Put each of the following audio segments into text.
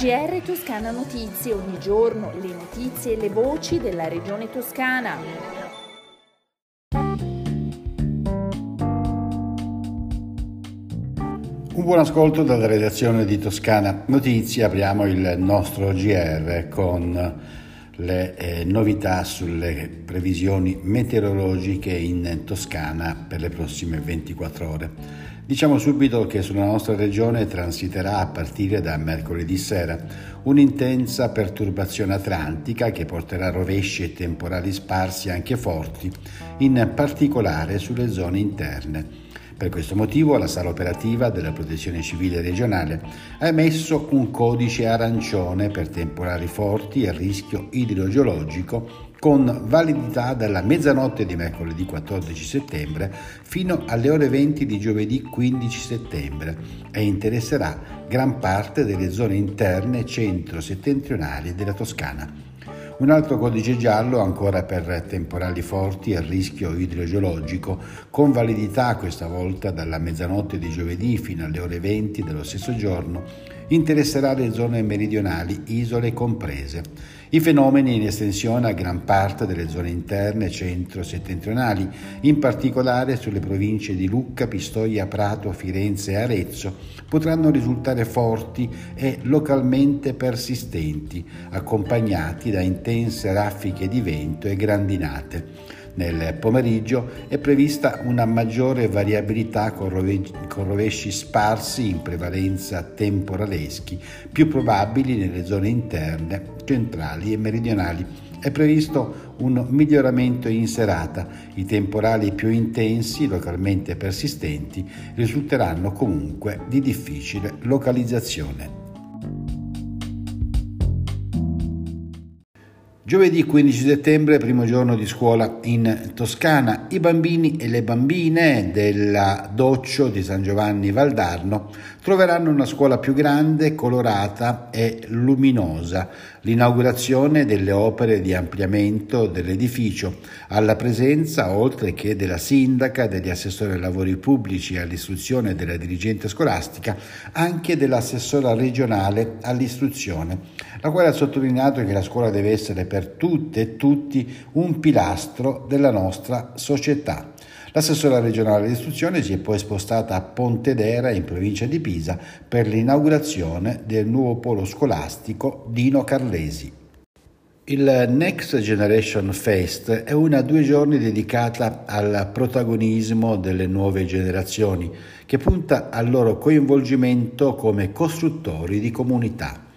GR Toscana Notizie, ogni giorno le notizie e le voci della regione toscana. Un buon ascolto dalla redazione di Toscana Notizie, apriamo il nostro GR con le eh, novità sulle previsioni meteorologiche in Toscana per le prossime 24 ore. Diciamo subito che sulla nostra regione transiterà a partire da mercoledì sera un'intensa perturbazione atlantica che porterà rovesci e temporali sparsi anche forti, in particolare sulle zone interne. Per questo motivo la sala operativa della Protezione Civile regionale ha emesso un codice arancione per temporali forti e rischio idrogeologico con validità dalla mezzanotte di mercoledì 14 settembre fino alle ore 20 di giovedì 15 settembre e interesserà gran parte delle zone interne centro-settentrionali della Toscana. Un altro codice giallo ancora per temporali forti e rischio idrogeologico, con validità questa volta dalla mezzanotte di giovedì fino alle ore 20 dello stesso giorno, interesserà le zone meridionali, isole comprese. I fenomeni in estensione a gran parte delle zone interne centro-settentrionali, in particolare sulle province di Lucca, Pistoia, Prato, Firenze e Arezzo, potranno risultare forti e localmente persistenti, accompagnati da intense raffiche di vento e grandinate. Nel pomeriggio è prevista una maggiore variabilità con rovesci sparsi in prevalenza temporaleschi, più probabili nelle zone interne, centrali e meridionali. È previsto un miglioramento in serata. I temporali più intensi, localmente persistenti, risulteranno comunque di difficile localizzazione. Giovedì 15 settembre, primo giorno di scuola in Toscana, i bambini e le bambine della Doccio di San Giovanni Valdarno troveranno una scuola più grande, colorata e luminosa. L'inaugurazione delle opere di ampliamento dell'edificio, alla presenza, oltre che della sindaca, degli assessori ai lavori pubblici e all'istruzione della dirigente scolastica, anche dell'assessora regionale all'istruzione, la quale ha sottolineato che la scuola deve essere per tutte e tutti un pilastro della nostra società. L'assessora regionale dell'istruzione si è poi spostata a Pontedera, in provincia di Pisa, per l'inaugurazione del nuovo polo scolastico Dino Carlesi. Il Next Generation Fest è una due giorni dedicata al protagonismo delle nuove generazioni, che punta al loro coinvolgimento come costruttori di comunità.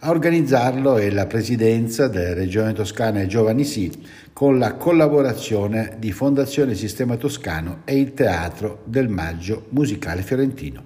A organizzarlo è la Presidenza della Regione Toscana e Giovani Sì, con la collaborazione di Fondazione Sistema Toscano e il Teatro del Maggio Musicale Fiorentino.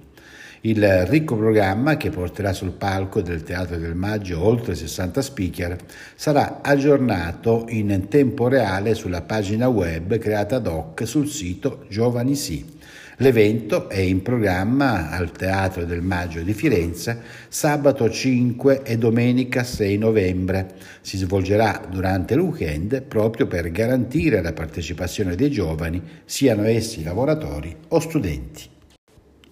Il ricco programma, che porterà sul palco del Teatro del Maggio oltre 60 speaker, sarà aggiornato in tempo reale sulla pagina web creata ad hoc sul sito Giovani Sì L'evento è in programma al Teatro del Maggio di Firenze sabato 5 e domenica 6 novembre. Si svolgerà durante il weekend proprio per garantire la partecipazione dei giovani, siano essi lavoratori o studenti.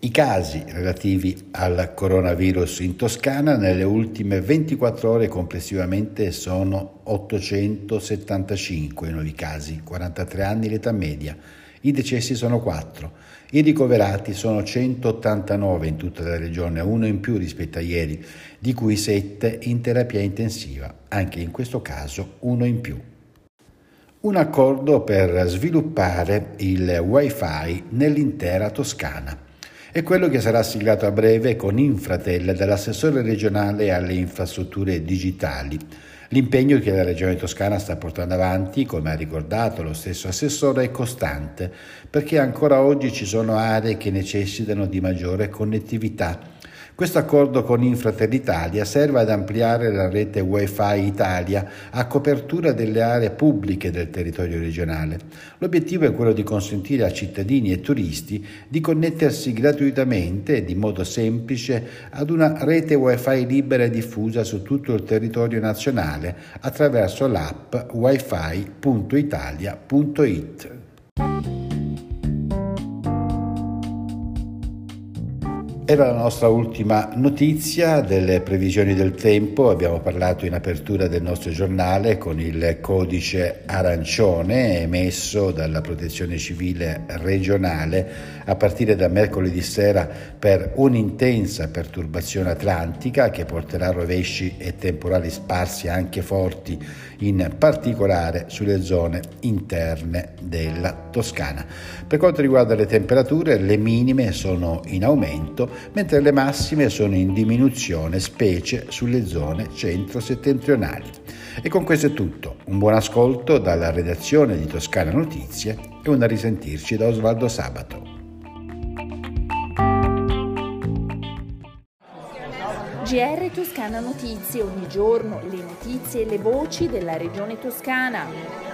I casi relativi al coronavirus in Toscana nelle ultime 24 ore complessivamente sono 875 nuovi casi, 43 anni l'età media. I decessi sono 4. I ricoverati sono 189 in tutta la regione, uno in più rispetto a ieri, di cui 7 in terapia intensiva, anche in questo caso uno in più. Un accordo per sviluppare il wifi nell'intera Toscana. È quello che sarà siglato a breve con Infratel dall'assessore regionale alle infrastrutture digitali L'impegno che la Regione Toscana sta portando avanti, come ha ricordato lo stesso assessore, è costante, perché ancora oggi ci sono aree che necessitano di maggiore connettività questo accordo con Infratel Italia serve ad ampliare la rete Wi-Fi Italia a copertura delle aree pubbliche del territorio regionale. L'obiettivo è quello di consentire a cittadini e turisti di connettersi gratuitamente e di modo semplice ad una rete Wi-Fi libera e diffusa su tutto il territorio nazionale attraverso l'app wifi.italia.it. Era la nostra ultima notizia delle previsioni del tempo, abbiamo parlato in apertura del nostro giornale con il codice arancione emesso dalla Protezione Civile regionale a partire da mercoledì sera per un'intensa perturbazione atlantica che porterà rovesci e temporali sparsi anche forti, in particolare sulle zone interne della Toscana. Per quanto riguarda le temperature, le minime sono in aumento mentre le massime sono in diminuzione, specie sulle zone centro-settentrionali. E con questo è tutto. Un buon ascolto dalla redazione di Toscana Notizie e una risentirci da Osvaldo Sabato. GR Toscana Notizie, ogni giorno le notizie e le voci della regione toscana.